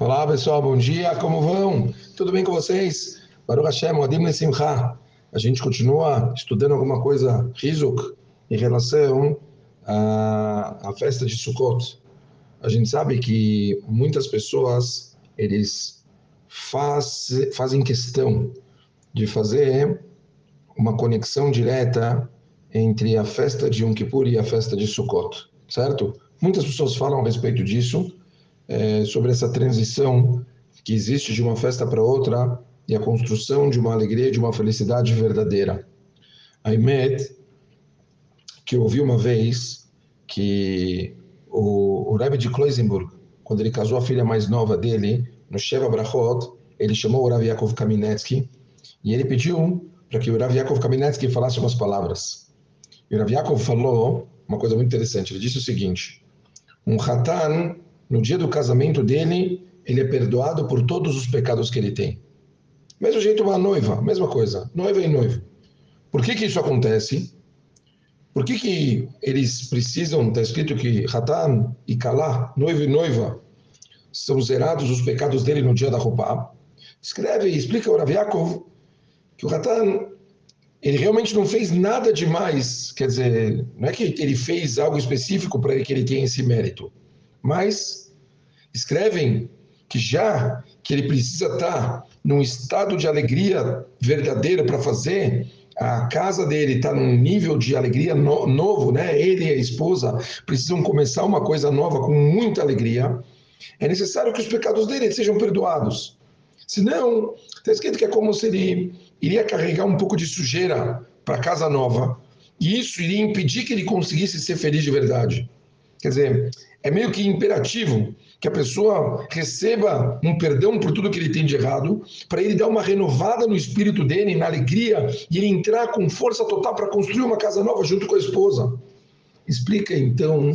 Olá pessoal, bom dia, como vão? Tudo bem com vocês? Baruch Hashem, Odim Nesimcha. A gente continua estudando alguma coisa, Rizuk, em relação à, à festa de Sukkot. A gente sabe que muitas pessoas, eles faz, fazem questão de fazer uma conexão direta entre a festa de Yom Kippur e a festa de Sukkot, certo? Muitas pessoas falam a respeito disso, é, sobre essa transição que existe de uma festa para outra e a construção de uma alegria, de uma felicidade verdadeira. A Imet, que ouvi uma vez que o, o Rebbe de Kloisenburg, quando ele casou a filha mais nova dele, no Sheva Brachot, ele chamou o Rav Yaakov Kaminetsky e ele pediu para que o Rav Yaakov Kaminetsky falasse umas palavras. E o Rav Yaakov falou uma coisa muito interessante. Ele disse o seguinte: um Hatan no dia do casamento dele, ele é perdoado por todos os pecados que ele tem. Mesmo jeito uma noiva, mesma coisa, noiva e noivo. Por que que isso acontece? Por que que eles precisam, está escrito que Hatan e Kalá, noivo e noiva, são zerados os pecados dele no dia da roupa? Escreve e explica o Rav Yaakov que o Hatan, ele realmente não fez nada demais, quer dizer, não é que ele fez algo específico para que ele tenha esse mérito mas escrevem que já que ele precisa estar num estado de alegria verdadeira para fazer, a casa dele está num nível de alegria no, novo, né? Ele e a esposa precisam começar uma coisa nova com muita alegria. É necessário que os pecados dele sejam perdoados. Senão, está escrito que é como se ele iria carregar um pouco de sujeira para a casa nova, e isso iria impedir que ele conseguisse ser feliz de verdade. Quer dizer, é meio que imperativo que a pessoa receba um perdão por tudo que ele tem de errado, para ele dar uma renovada no espírito dele, na alegria, e ele entrar com força total para construir uma casa nova junto com a esposa. Explica então,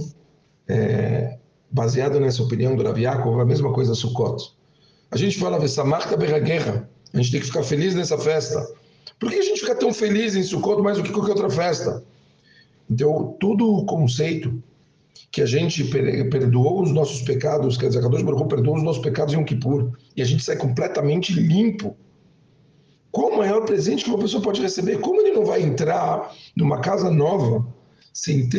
é, baseado nessa opinião do Rav Yaakov, a mesma coisa Sukkot. A gente fala, Berra Guerra, a gente tem que ficar feliz nessa festa. Por que a gente fica tão feliz em Sukkot mais do que qualquer outra festa? Então, todo o conceito que a gente perdoou os nossos pecados, quer dizer, Kadosh Baruch perdoou os nossos pecados em um Kippur, e a gente sai completamente limpo. Qual o maior presente que uma pessoa pode receber? Como ele não vai entrar numa casa nova,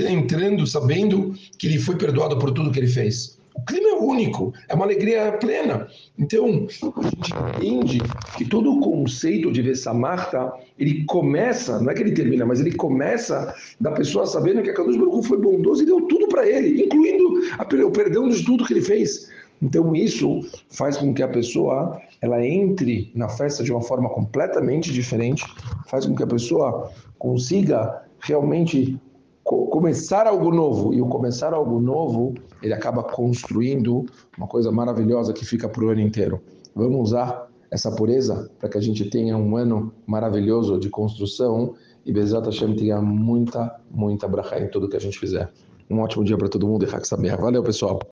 entrando sabendo que ele foi perdoado por tudo que ele fez? O clima é único, é uma alegria plena. Então, a gente entende que todo o conceito de Marta, ele começa, não é que ele termina, mas ele começa da pessoa sabendo que a Kadosh Baruch foi bondoso e deu tudo para ele, incluindo a, o perdão de tudo que ele fez. Então, isso faz com que a pessoa ela entre na festa de uma forma completamente diferente, faz com que a pessoa consiga realmente começar algo novo. E o começar algo novo, ele acaba construindo uma coisa maravilhosa que fica para o ano inteiro. Vamos usar essa pureza para que a gente tenha um ano maravilhoso de construção e Bezat Hashem tenha muita, muita brachá em tudo que a gente fizer. Um ótimo dia para todo mundo e Valeu, pessoal!